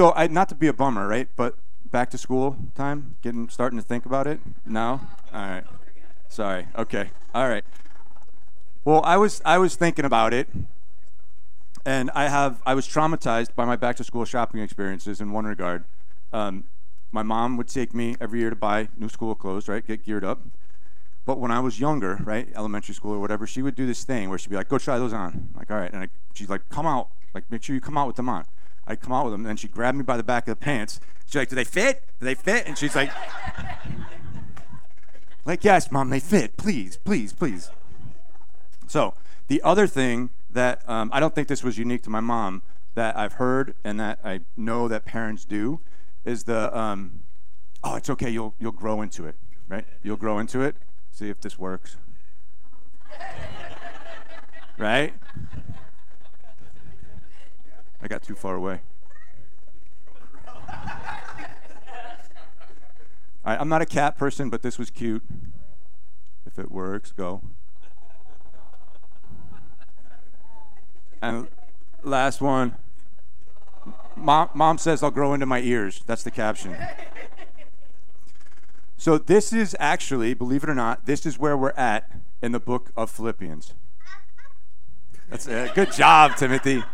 So, I, not to be a bummer, right? But back to school time, getting starting to think about it. No, all right. Sorry. Okay. All right. Well, I was I was thinking about it, and I have I was traumatized by my back to school shopping experiences in one regard. Um, my mom would take me every year to buy new school clothes, right? Get geared up. But when I was younger, right, elementary school or whatever, she would do this thing where she'd be like, "Go try those on." I'm like, all right, and I, she's like, "Come out, like, make sure you come out with them on." I'd come out with them, and then she'd grab me by the back of the pants. She's like, "Do they fit? Do they fit?" And she's like, "Like, yes, mom, they fit. Please, please, please." So the other thing that um, I don't think this was unique to my mom that I've heard and that I know that parents do is the um, oh, it's okay, you'll you'll grow into it, right? You'll grow into it. See if this works. right? I got too far away. All right, I'm not a cat person, but this was cute. If it works, go. And last one. Mom, mom says I'll grow into my ears. That's the caption. So this is actually, believe it or not, this is where we're at in the book of Philippians. That's a good job, Timothy.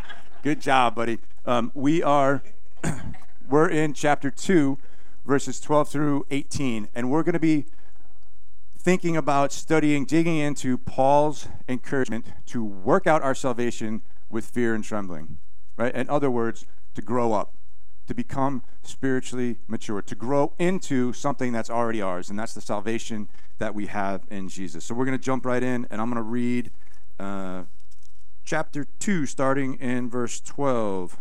Good job, buddy. Um, we are we're in chapter two, verses 12 through 18, and we're going to be thinking about studying, digging into Paul's encouragement to work out our salvation with fear and trembling. Right? In other words, to grow up, to become spiritually mature, to grow into something that's already ours, and that's the salvation that we have in Jesus. So we're going to jump right in, and I'm going to read uh, chapter 2, starting in verse 12.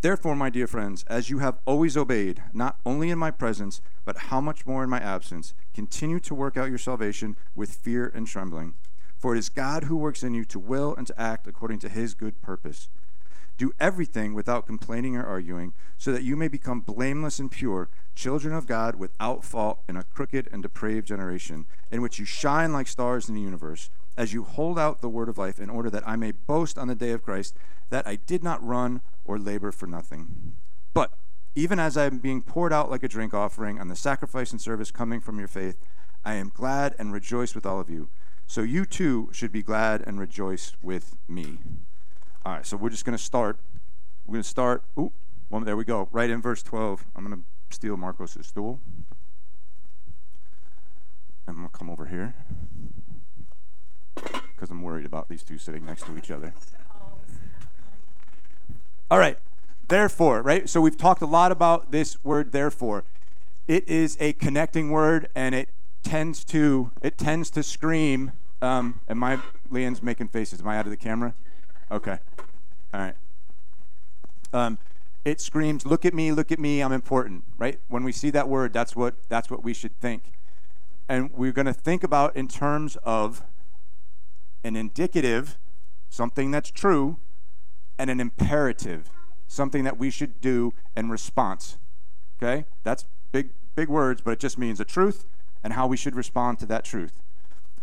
Therefore, my dear friends, as you have always obeyed, not only in my presence, but how much more in my absence, continue to work out your salvation with fear and trembling. For it is God who works in you to will and to act according to his good purpose. Do everything without complaining or arguing, so that you may become blameless and pure, children of God without fault in a crooked and depraved generation, in which you shine like stars in the universe, as you hold out the word of life, in order that I may boast on the day of Christ that I did not run or labor for nothing. But even as I am being poured out like a drink offering on the sacrifice and service coming from your faith, I am glad and rejoice with all of you. So you too should be glad and rejoice with me. All right, so we're just going to start. We're going to start. Ooh, well, there we go. Right in verse 12. I'm going to steal Marcos' stool. I'm going to come over here because I'm worried about these two sitting next to each other. All right, therefore, right? So we've talked a lot about this word therefore. It is a connecting word and it tends to it tends to scream. Um, am I Leanne's making faces? Am I out of the camera? Okay. All right. Um, it screams, "Look at me! Look at me! I'm important!" Right? When we see that word, that's what that's what we should think, and we're going to think about in terms of an indicative, something that's true, and an imperative, something that we should do in response. Okay? That's big big words, but it just means a truth and how we should respond to that truth.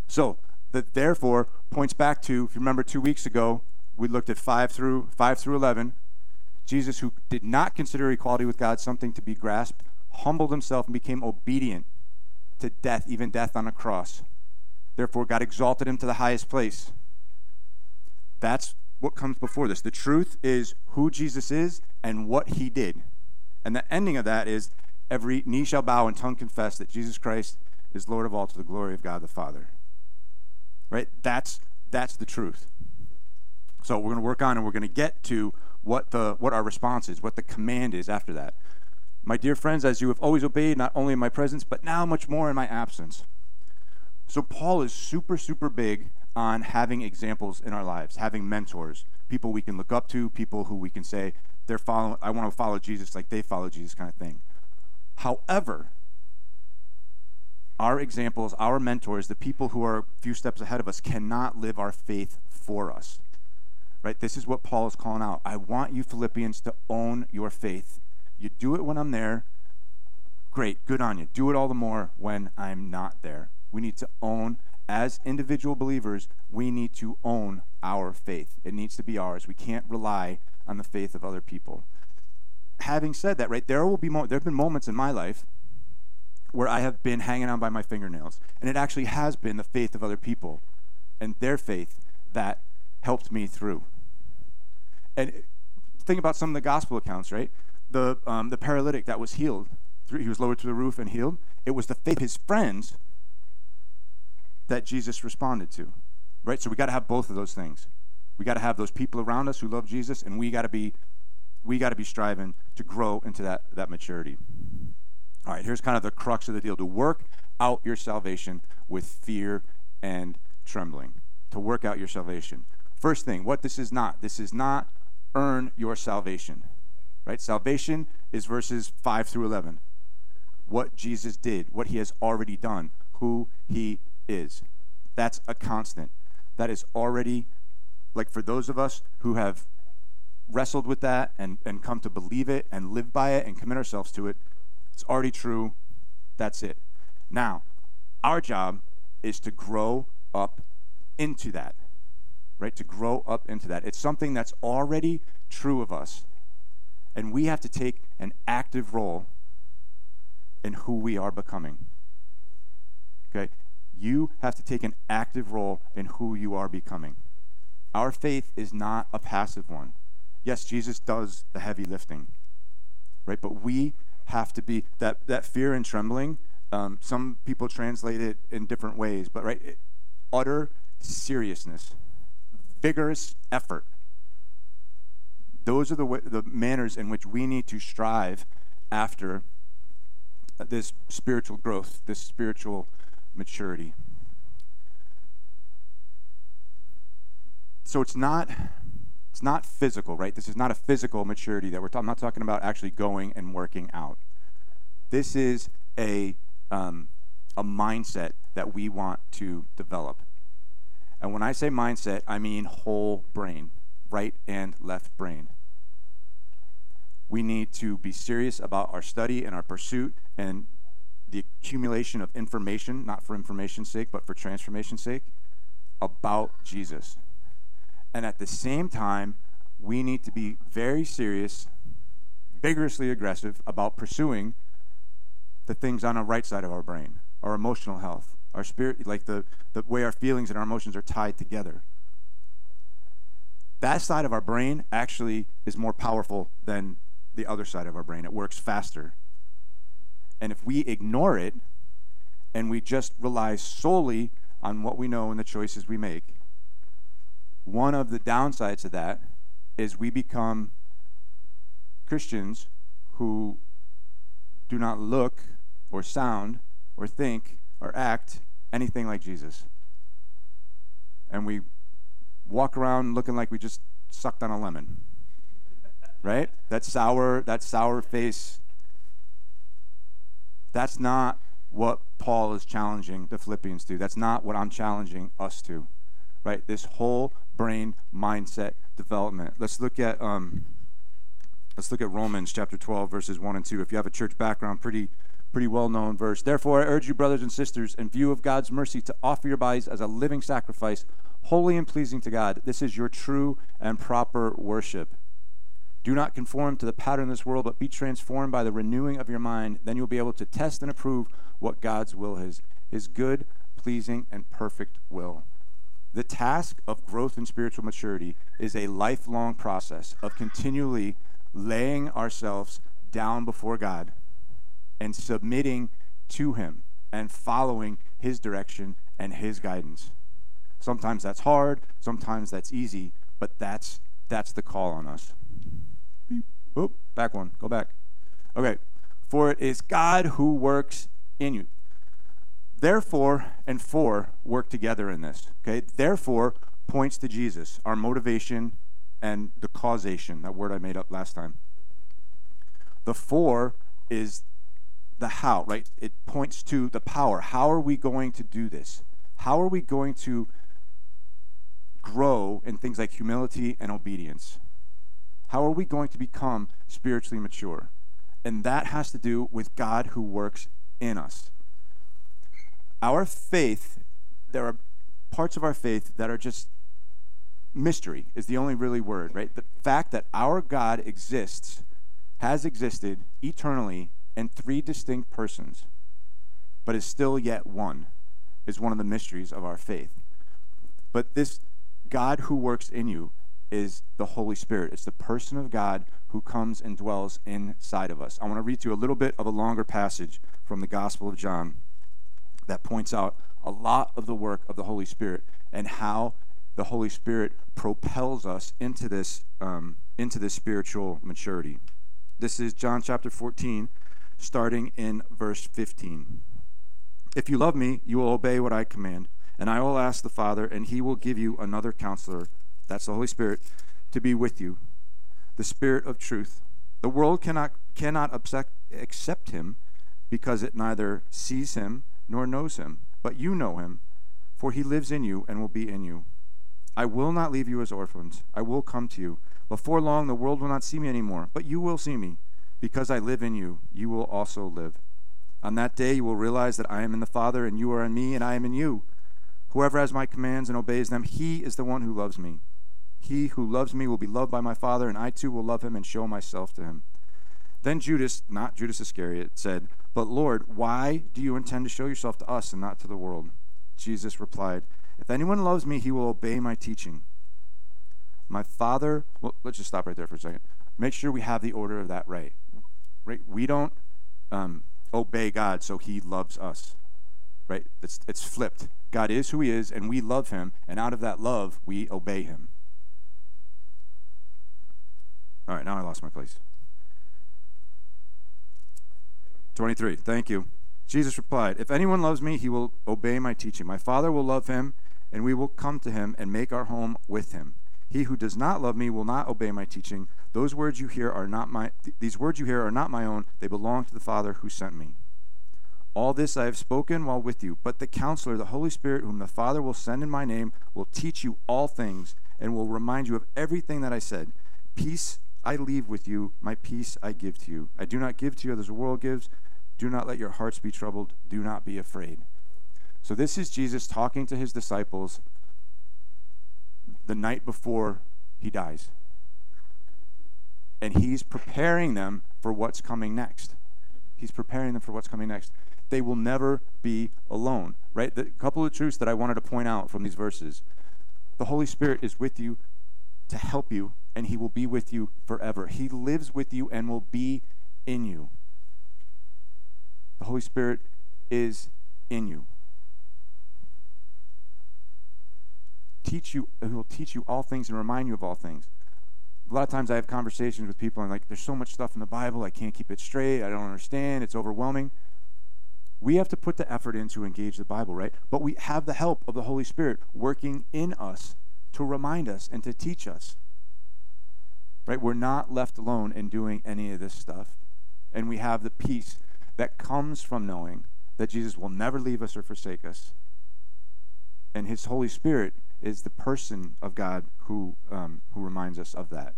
So, the therefore points back to, if you remember 2 weeks ago, we looked at 5 through 5 through 11. Jesus who did not consider equality with God something to be grasped, humbled himself and became obedient to death, even death on a cross. Therefore God exalted him to the highest place. That's what comes before this. The truth is who Jesus is and what he did. And the ending of that is every knee shall bow and tongue confess that Jesus Christ is Lord of all to the glory of God the Father. Right? That's that's the truth. So we're going to work on and we're going to get to what the what our response is, what the command is after that. My dear friends, as you have always obeyed, not only in my presence, but now much more in my absence. So Paul is super, super big on having examples in our lives, having mentors, people we can look up to, people who we can say, they're following, I want to follow Jesus like they follow Jesus kind of thing. However, our examples, our mentors, the people who are a few steps ahead of us, cannot live our faith for us. Right? This is what Paul is calling out. I want you, Philippians, to own your faith. You do it when I'm there. Great, good on you. Do it all the more when I'm not there. We need to own, as individual believers, we need to own our faith. It needs to be ours. We can't rely on the faith of other people. having said that, right, there will be mo- there have been moments in my life where I have been hanging on by my fingernails, and it actually has been the faith of other people and their faith that helped me through. And think about some of the gospel accounts, right? The um, the paralytic that was healed, he was lowered to the roof and healed. It was the faith of his friends that Jesus responded to, right? So we got to have both of those things. We got to have those people around us who love Jesus, and we got to be we got to be striving to grow into that that maturity. All right, here's kind of the crux of the deal: to work out your salvation with fear and trembling. To work out your salvation. First thing, what this is not. This is not earn your salvation. Right? Salvation is verses 5 through 11. What Jesus did, what he has already done, who he is. That's a constant. That is already, like for those of us who have wrestled with that and, and come to believe it and live by it and commit ourselves to it, it's already true. That's it. Now, our job is to grow up into that, right? To grow up into that. It's something that's already true of us. And we have to take an active role in who we are becoming. Okay? You have to take an active role in who you are becoming. Our faith is not a passive one. Yes, Jesus does the heavy lifting, right? But we have to be that that fear and trembling. Um, some people translate it in different ways, but right, it, utter seriousness, vigorous effort. Those are the way, the manners in which we need to strive after this spiritual growth, this spiritual maturity. So it's not it's not physical, right? This is not a physical maturity that we're talking. I'm not talking about actually going and working out. This is a um, a mindset that we want to develop. And when I say mindset, I mean whole brain, right and left brain. We need to be serious about our study and our pursuit and the accumulation of information, not for information's sake, but for transformation's sake, about Jesus. And at the same time, we need to be very serious, vigorously aggressive about pursuing the things on the right side of our brain, our emotional health, our spirit, like the, the way our feelings and our emotions are tied together. That side of our brain actually is more powerful than the other side of our brain. It works faster. And if we ignore it and we just rely solely on what we know and the choices we make, one of the downsides of that is we become Christians who do not look or sound or think or act anything like Jesus. And we walk around looking like we just sucked on a lemon. Right? That sour, that sour face. That's not what Paul is challenging the Philippians to. That's not what I'm challenging us to. Right? This whole brain mindset development. Let's look at um, let's look at Romans chapter 12 verses 1 and 2. If you have a church background, pretty pretty well known verse. Therefore, I urge you, brothers and sisters, in view of God's mercy, to offer your bodies as a living sacrifice, holy and pleasing to God. This is your true and proper worship. Do not conform to the pattern of this world, but be transformed by the renewing of your mind. Then you'll be able to test and approve what God's will is his good, pleasing, and perfect will. The task of growth and spiritual maturity is a lifelong process of continually laying ourselves down before God and submitting to Him and following His direction and His guidance. Sometimes that's hard, sometimes that's easy, but that's that's the call on us. Oop, back one. Go back. Okay. For it is God who works in you. Therefore and for work together in this. Okay? Therefore points to Jesus, our motivation and the causation, that word I made up last time. The for is the how, right? It points to the power. How are we going to do this? How are we going to grow in things like humility and obedience? How are we going to become spiritually mature? And that has to do with God who works in us. Our faith, there are parts of our faith that are just mystery, is the only really word, right? The fact that our God exists has existed eternally in three distinct persons, but is still yet one, is one of the mysteries of our faith. But this God who works in you is the Holy Spirit. It's the person of God who comes and dwells inside of us. I want to read to you a little bit of a longer passage from the Gospel of John that points out a lot of the work of the Holy Spirit and how the Holy Spirit propels us into this um, into this spiritual maturity. This is John chapter 14, starting in verse 15. If you love me, you will obey what I command, and I will ask the Father, and he will give you another counselor, that's the Holy Spirit, to be with you, the Spirit of truth. The world cannot cannot accept him because it neither sees him nor knows him, but you know him, for he lives in you and will be in you. I will not leave you as orphans. I will come to you. Before long, the world will not see me anymore, but you will see me. Because I live in you, you will also live. On that day, you will realize that I am in the Father, and you are in me, and I am in you. Whoever has my commands and obeys them, he is the one who loves me. He who loves me will be loved by my Father, and I too will love him and show myself to him. Then Judas, not Judas Iscariot, said, But Lord, why do you intend to show yourself to us and not to the world? Jesus replied, If anyone loves me, he will obey my teaching. My Father, well, let's just stop right there for a second. Make sure we have the order of that right. Right? We don't um, obey God so he loves us. Right? It's, it's flipped. God is who he is, and we love him, and out of that love, we obey him. All right, now I lost my place. 23. Thank you. Jesus replied, If anyone loves me, he will obey my teaching. My Father will love him, and we will come to him and make our home with him. He who does not love me will not obey my teaching. Those words you hear are not my th- these words you hear are not my own. They belong to the Father who sent me. All this I have spoken while with you, but the counselor, the Holy Spirit, whom the Father will send in my name, will teach you all things and will remind you of everything that I said. Peace I leave with you, my peace I give to you. I do not give to you as the world gives. Do not let your hearts be troubled. Do not be afraid. So, this is Jesus talking to his disciples the night before he dies. And he's preparing them for what's coming next. He's preparing them for what's coming next. They will never be alone, right? The couple of truths that I wanted to point out from these verses the Holy Spirit is with you to help you, and he will be with you forever. He lives with you and will be in you. The Holy Spirit is in you. Teach you, He will teach you all things and remind you of all things. A lot of times I have conversations with people and like, there's so much stuff in the Bible, I can't keep it straight, I don't understand, it's overwhelming. We have to put the effort in to engage the Bible, right? But we have the help of the Holy Spirit working in us to remind us and to teach us. Right? We're not left alone in doing any of this stuff. And we have the peace that comes from knowing that Jesus will never leave us or forsake us. And his Holy Spirit is the person of God who, um, who reminds us of that.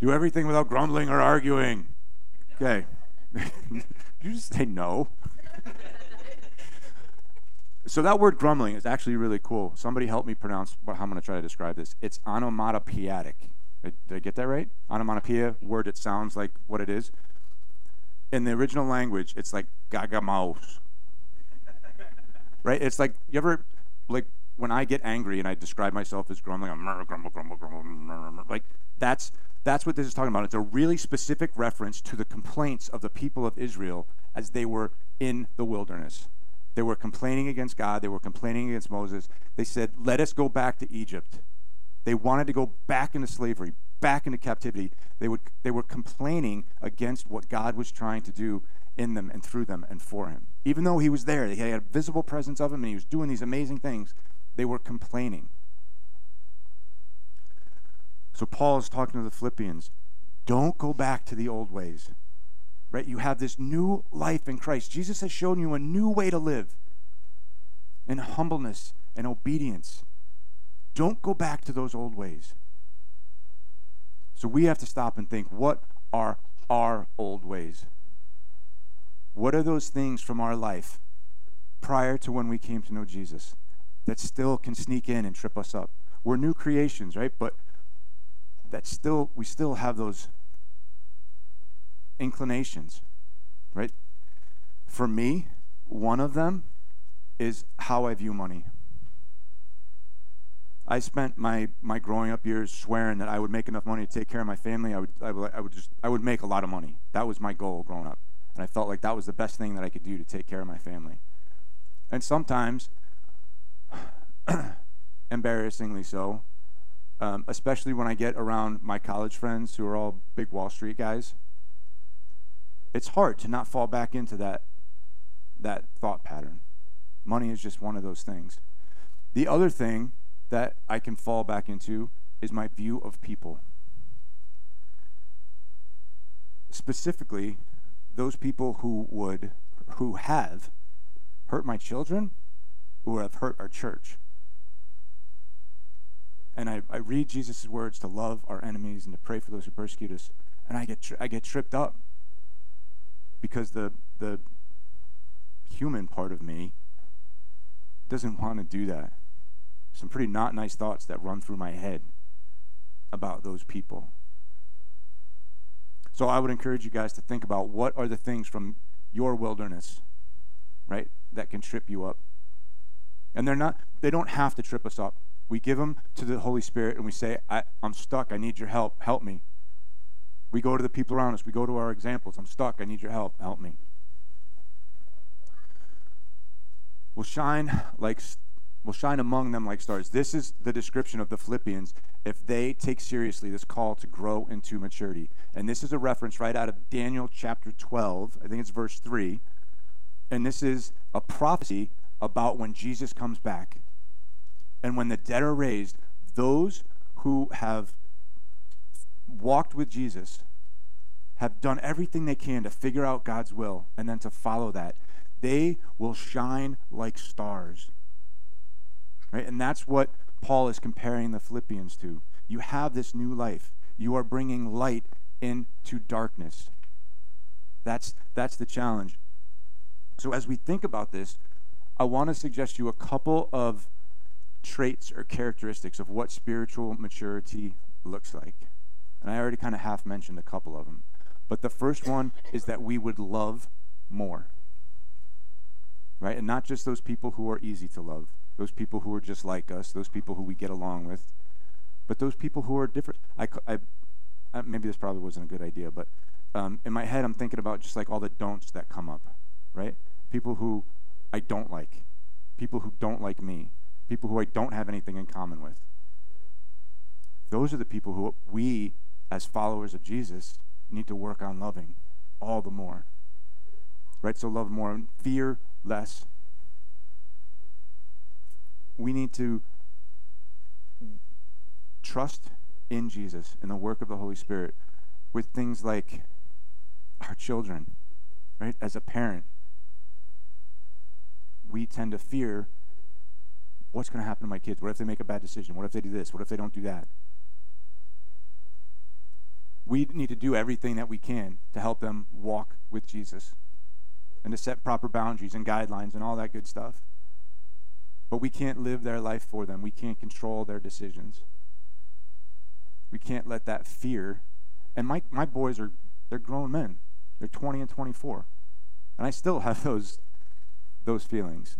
Do everything without grumbling or arguing. Okay. you just say no. so that word grumbling is actually really cool. Somebody help me pronounce what, how I'm going to try to describe this. It's onomatopoeic. Did I get that right? Onomatopoeia, word that sounds like what it is in the original language, it's like gongysmos. right? It's like you ever like when I get angry and I describe myself as grumbling, I'm grumble, grumble, grumble, like that's that's what this is talking about. It's a really specific reference to the complaints of the people of Israel as they were in the wilderness. They were complaining against God, they were complaining against Moses. They said, Let us go back to Egypt. They wanted to go back into slavery, back into captivity. They, would, they were complaining against what God was trying to do in them and through them and for him. Even though he was there, he had a visible presence of him and he was doing these amazing things, they were complaining. So Paul is talking to the Philippians don't go back to the old ways. Right? You have this new life in Christ. Jesus has shown you a new way to live in humbleness and obedience. Don't go back to those old ways. So we have to stop and think what are our old ways? What are those things from our life prior to when we came to know Jesus that still can sneak in and trip us up? We're new creations, right? But that still we still have those inclinations, right? For me, one of them is how I view money. I spent my, my growing up years swearing that I would make enough money to take care of my family. I would, I would, I would just I would make a lot of money. That was my goal growing up, and I felt like that was the best thing that I could do to take care of my family. And sometimes, embarrassingly so, um, especially when I get around my college friends who are all big Wall Street guys, it's hard to not fall back into that that thought pattern. Money is just one of those things. The other thing that I can fall back into is my view of people. Specifically, those people who would, who have hurt my children, who have hurt our church. And I, I read Jesus' words to love our enemies and to pray for those who persecute us, and I get, tri- I get tripped up because the, the human part of me doesn't want to do that some pretty not nice thoughts that run through my head about those people. So I would encourage you guys to think about what are the things from your wilderness, right, that can trip you up. And they're not they don't have to trip us up. We give them to the Holy Spirit and we say, I, I'm stuck. I need your help. Help me. We go to the people around us. We go to our examples. I'm stuck. I need your help. Help me. We'll shine like we'll shine among them like stars. This is the description of the Philippians if they take seriously this call to grow into maturity. And this is a reference right out of Daniel chapter 12. I think it's verse 3. And this is a prophecy about when Jesus comes back. And when the dead are raised, those who have walked with Jesus have done everything they can to figure out God's will and then to follow that. They will shine like stars Right? And that's what Paul is comparing the Philippians to. You have this new life. You are bringing light into darkness. That's that's the challenge. So as we think about this, I want to suggest you a couple of traits or characteristics of what spiritual maturity looks like. And I already kind of half mentioned a couple of them. But the first one is that we would love more. Right? And not just those people who are easy to love those people who are just like us, those people who we get along with, but those people who are different. I, I, I maybe this probably wasn't a good idea, but um, in my head, I'm thinking about just like all the don'ts that come up, right? People who I don't like, people who don't like me, people who I don't have anything in common with. Those are the people who we, as followers of Jesus, need to work on loving all the more. Right? So love more, fear less, we need to trust in Jesus and the work of the Holy Spirit with things like our children, right? As a parent, we tend to fear what's going to happen to my kids? What if they make a bad decision? What if they do this? What if they don't do that? We need to do everything that we can to help them walk with Jesus and to set proper boundaries and guidelines and all that good stuff. But we can't live their life for them. We can't control their decisions. We can't let that fear. And my, my boys are, they're grown men. They're 20 and 24. And I still have those, those feelings.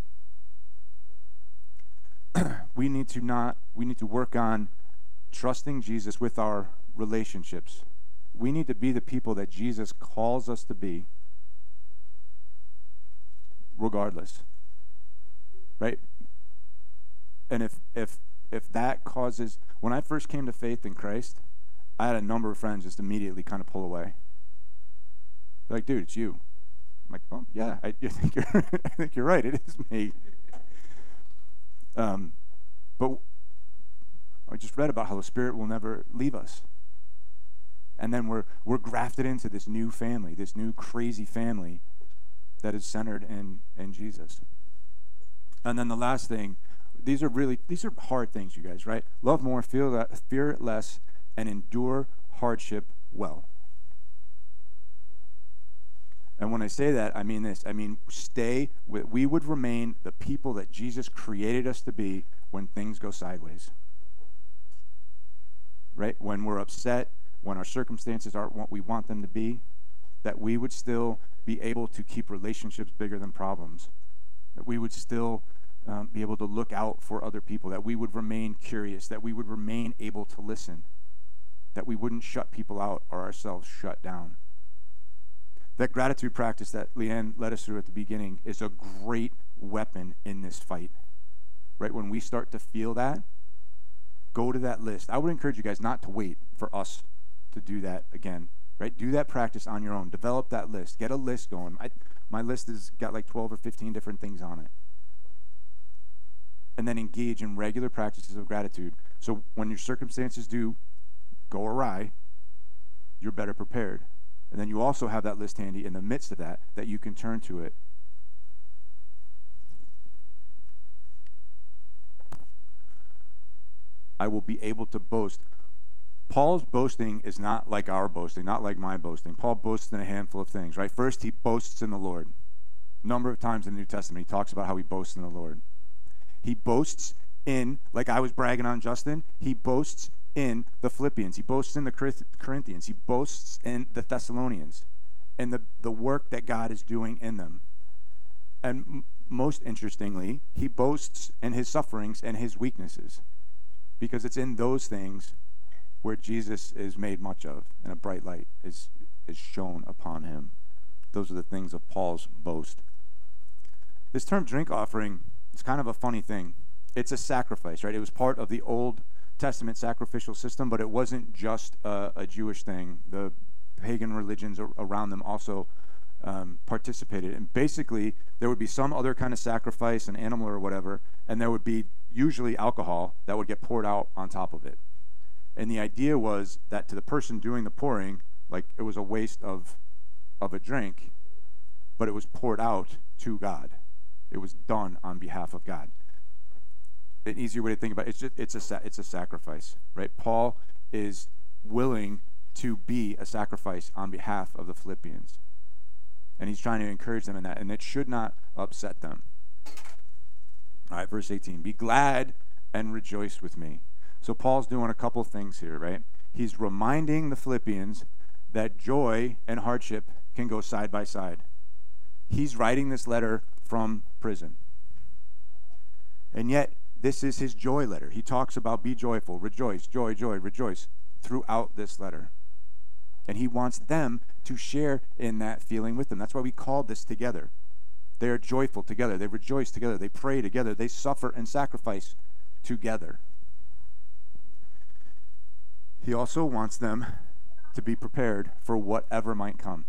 we need to not, we need to work on trusting Jesus with our relationships. We need to be the people that Jesus calls us to be, regardless. Right? and if if if that causes when I first came to faith in Christ, I had a number of friends just immediately kind of pull away. They're like, dude, it's you. I'm like, oh yeah, I, I think you're I think you're right. It is me. Um, but I just read about how the Spirit will never leave us. And then we're we're grafted into this new family, this new crazy family that is centered in in Jesus. And then the last thing these are really these are hard things, you guys, right? Love more, feel that, fear less, and endure hardship well. And when I say that, I mean this. I mean, stay, with. we would remain the people that Jesus created us to be when things go sideways. Right? When we're upset, when our circumstances aren't what we want them to be, that we would still be able to keep relationships bigger than problems, that we would still um, be able to look out for other people, that we would remain curious, that we would remain able to listen, that we wouldn't shut people out or ourselves shut down. That gratitude practice that Leanne led us through at the beginning is a great weapon in this fight. Right? When we start to feel that, go to that list. I would encourage you guys not to wait for us to do that again. Right? Do that practice on your own. Develop that list. Get a list going. I, my list has got like 12 or 15 different things on it. And then engage in regular practices of gratitude. So when your circumstances do go awry, you're better prepared. And then you also have that list handy in the midst of that, that you can turn to it. I will be able to boast. Paul's boasting is not like our boasting, not like my boasting. Paul boasts in a handful of things, right? First, he boasts in the Lord. Number of times in the New Testament, he talks about how he boasts in the Lord. He boasts in, like I was bragging on Justin, he boasts in the Philippians. He boasts in the Corinthians. He boasts in the Thessalonians and the, the work that God is doing in them. And m- most interestingly, he boasts in his sufferings and his weaknesses because it's in those things where Jesus is made much of and a bright light is, is shown upon him. Those are the things of Paul's boast. This term drink offering is kind of a funny thing. It's a sacrifice, right? It was part of the Old Testament sacrificial system, but it wasn't just a, a Jewish thing. The pagan religions around them also um, participated. And basically, there would be some other kind of sacrifice, an animal or whatever, and there would be usually alcohol that would get poured out on top of it. And the idea was that to the person doing the pouring, like it was a waste of, of a drink, but it was poured out to God. It was done on behalf of God an easier way to think about it, it's just it's a it's a sacrifice, right? Paul is willing to be a sacrifice on behalf of the Philippians. And he's trying to encourage them in that, and it should not upset them. All right, verse 18. Be glad and rejoice with me. So Paul's doing a couple things here, right? He's reminding the Philippians that joy and hardship can go side by side. He's writing this letter from prison. And yet, this is his joy letter. He talks about be joyful, rejoice, joy, joy, rejoice throughout this letter. And he wants them to share in that feeling with them. That's why we called this together. They are joyful together. They rejoice together. They pray together. They suffer and sacrifice together. He also wants them to be prepared for whatever might come.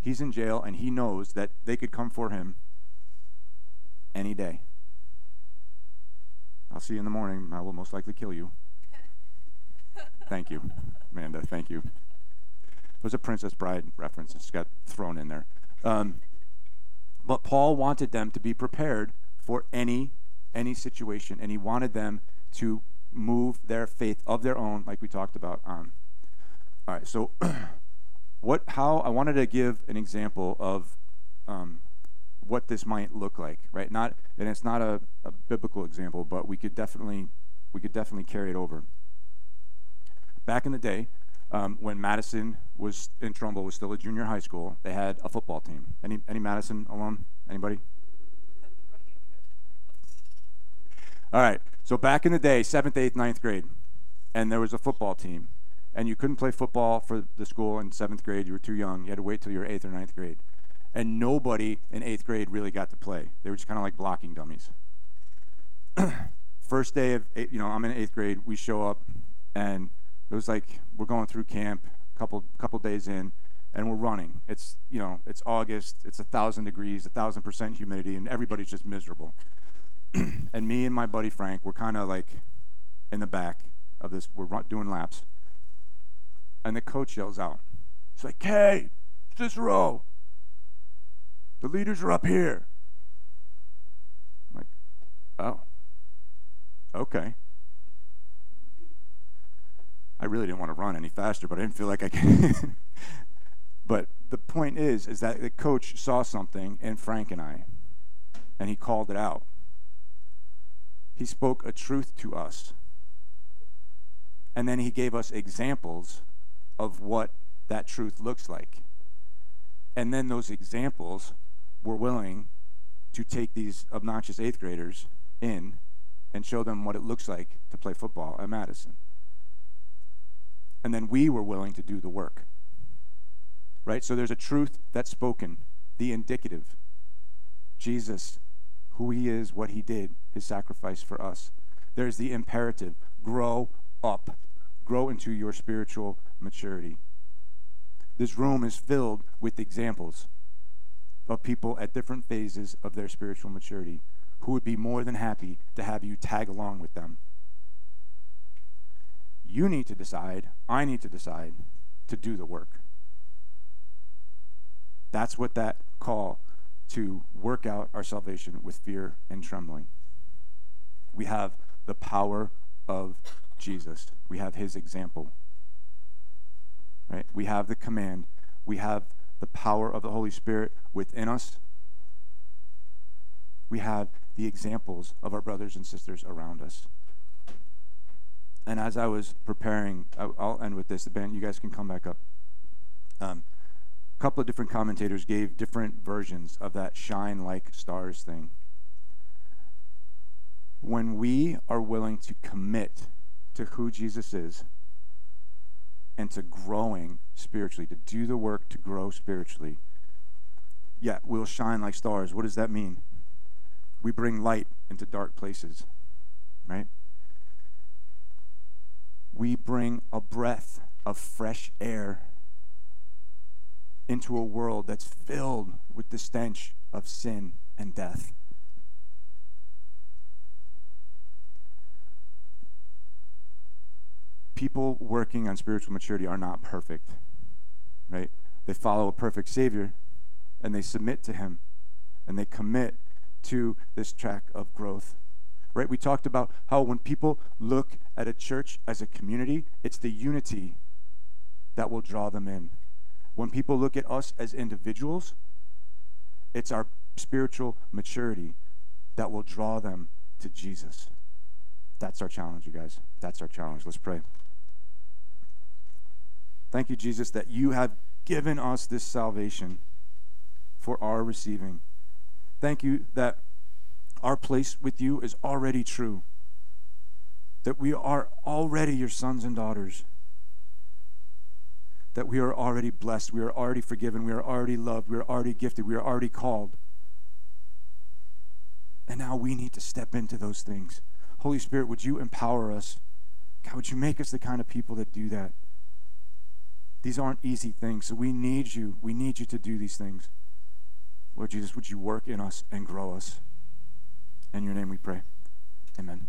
He's in jail and he knows that they could come for him any day. I'll see you in the morning. I will most likely kill you. Thank you, Amanda. Thank you. There's a Princess Bride reference. It's got thrown in there. Um, but Paul wanted them to be prepared for any any situation, and he wanted them to move their faith of their own, like we talked about. Um, all right. So, what? How? I wanted to give an example of um, what this might look like, right? Not, and it's not a, a biblical example, but we could definitely, we could definitely carry it over. Back in the day, um, when Madison was in Trumbull was still a junior high school, they had a football team. Any any Madison alum? Anybody? All right. So back in the day, seventh, eighth, ninth grade, and there was a football team, and you couldn't play football for the school in seventh grade. You were too young. You had to wait till you were eighth or ninth grade and nobody in eighth grade really got to play. They were just kind of like blocking dummies. First day of, eight, you know, I'm in eighth grade. We show up, and it was like we're going through camp, a couple couple days in, and we're running. It's you know, it's August. It's a thousand degrees, a thousand percent humidity, and everybody's just miserable. and me and my buddy Frank, we're kind of like in the back of this. We're doing laps, and the coach yells out, "He's like, hey, Cicero, the leaders are up here. I'm like, oh, okay. I really didn't want to run any faster, but I didn't feel like I could. but the point is, is that the coach saw something in Frank and I, and he called it out. He spoke a truth to us. And then he gave us examples of what that truth looks like. And then those examples were willing to take these obnoxious eighth graders in and show them what it looks like to play football at Madison. And then we were willing to do the work. Right? So there's a truth that's spoken, the indicative. Jesus, who he is, what he did, his sacrifice for us. There's the imperative grow up, grow into your spiritual maturity. This room is filled with examples of people at different phases of their spiritual maturity who would be more than happy to have you tag along with them. You need to decide, I need to decide to do the work. That's what that call to work out our salvation with fear and trembling. We have the power of Jesus. We have his example. Right? We have the command. We have the power of the Holy Spirit within us. We have the examples of our brothers and sisters around us. And as I was preparing, I'll end with this. The band, you guys can come back up. Um, couple of different commentators gave different versions of that shine like stars thing. When we are willing to commit to who Jesus is and to growing spiritually, to do the work to grow spiritually, yeah, we'll shine like stars. What does that mean? We bring light into dark places, right? We bring a breath of fresh air into a world that's filled with the stench of sin and death. People working on spiritual maturity are not perfect, right? They follow a perfect Savior and they submit to Him and they commit to this track of growth. Right? We talked about how when people look at a church as a community, it's the unity that will draw them in. When people look at us as individuals, it's our spiritual maturity that will draw them to Jesus. That's our challenge, you guys. That's our challenge. Let's pray. Thank you, Jesus, that you have given us this salvation for our receiving. Thank you that our place with you is already true, that we are already your sons and daughters that we are already blessed, we are already forgiven, we are already loved, we are already gifted, we are already called. And now we need to step into those things. Holy Spirit, would you empower us? God, would you make us the kind of people that do that? These aren't easy things, so we need you. We need you to do these things. Lord Jesus, would you work in us and grow us? In your name we pray. Amen.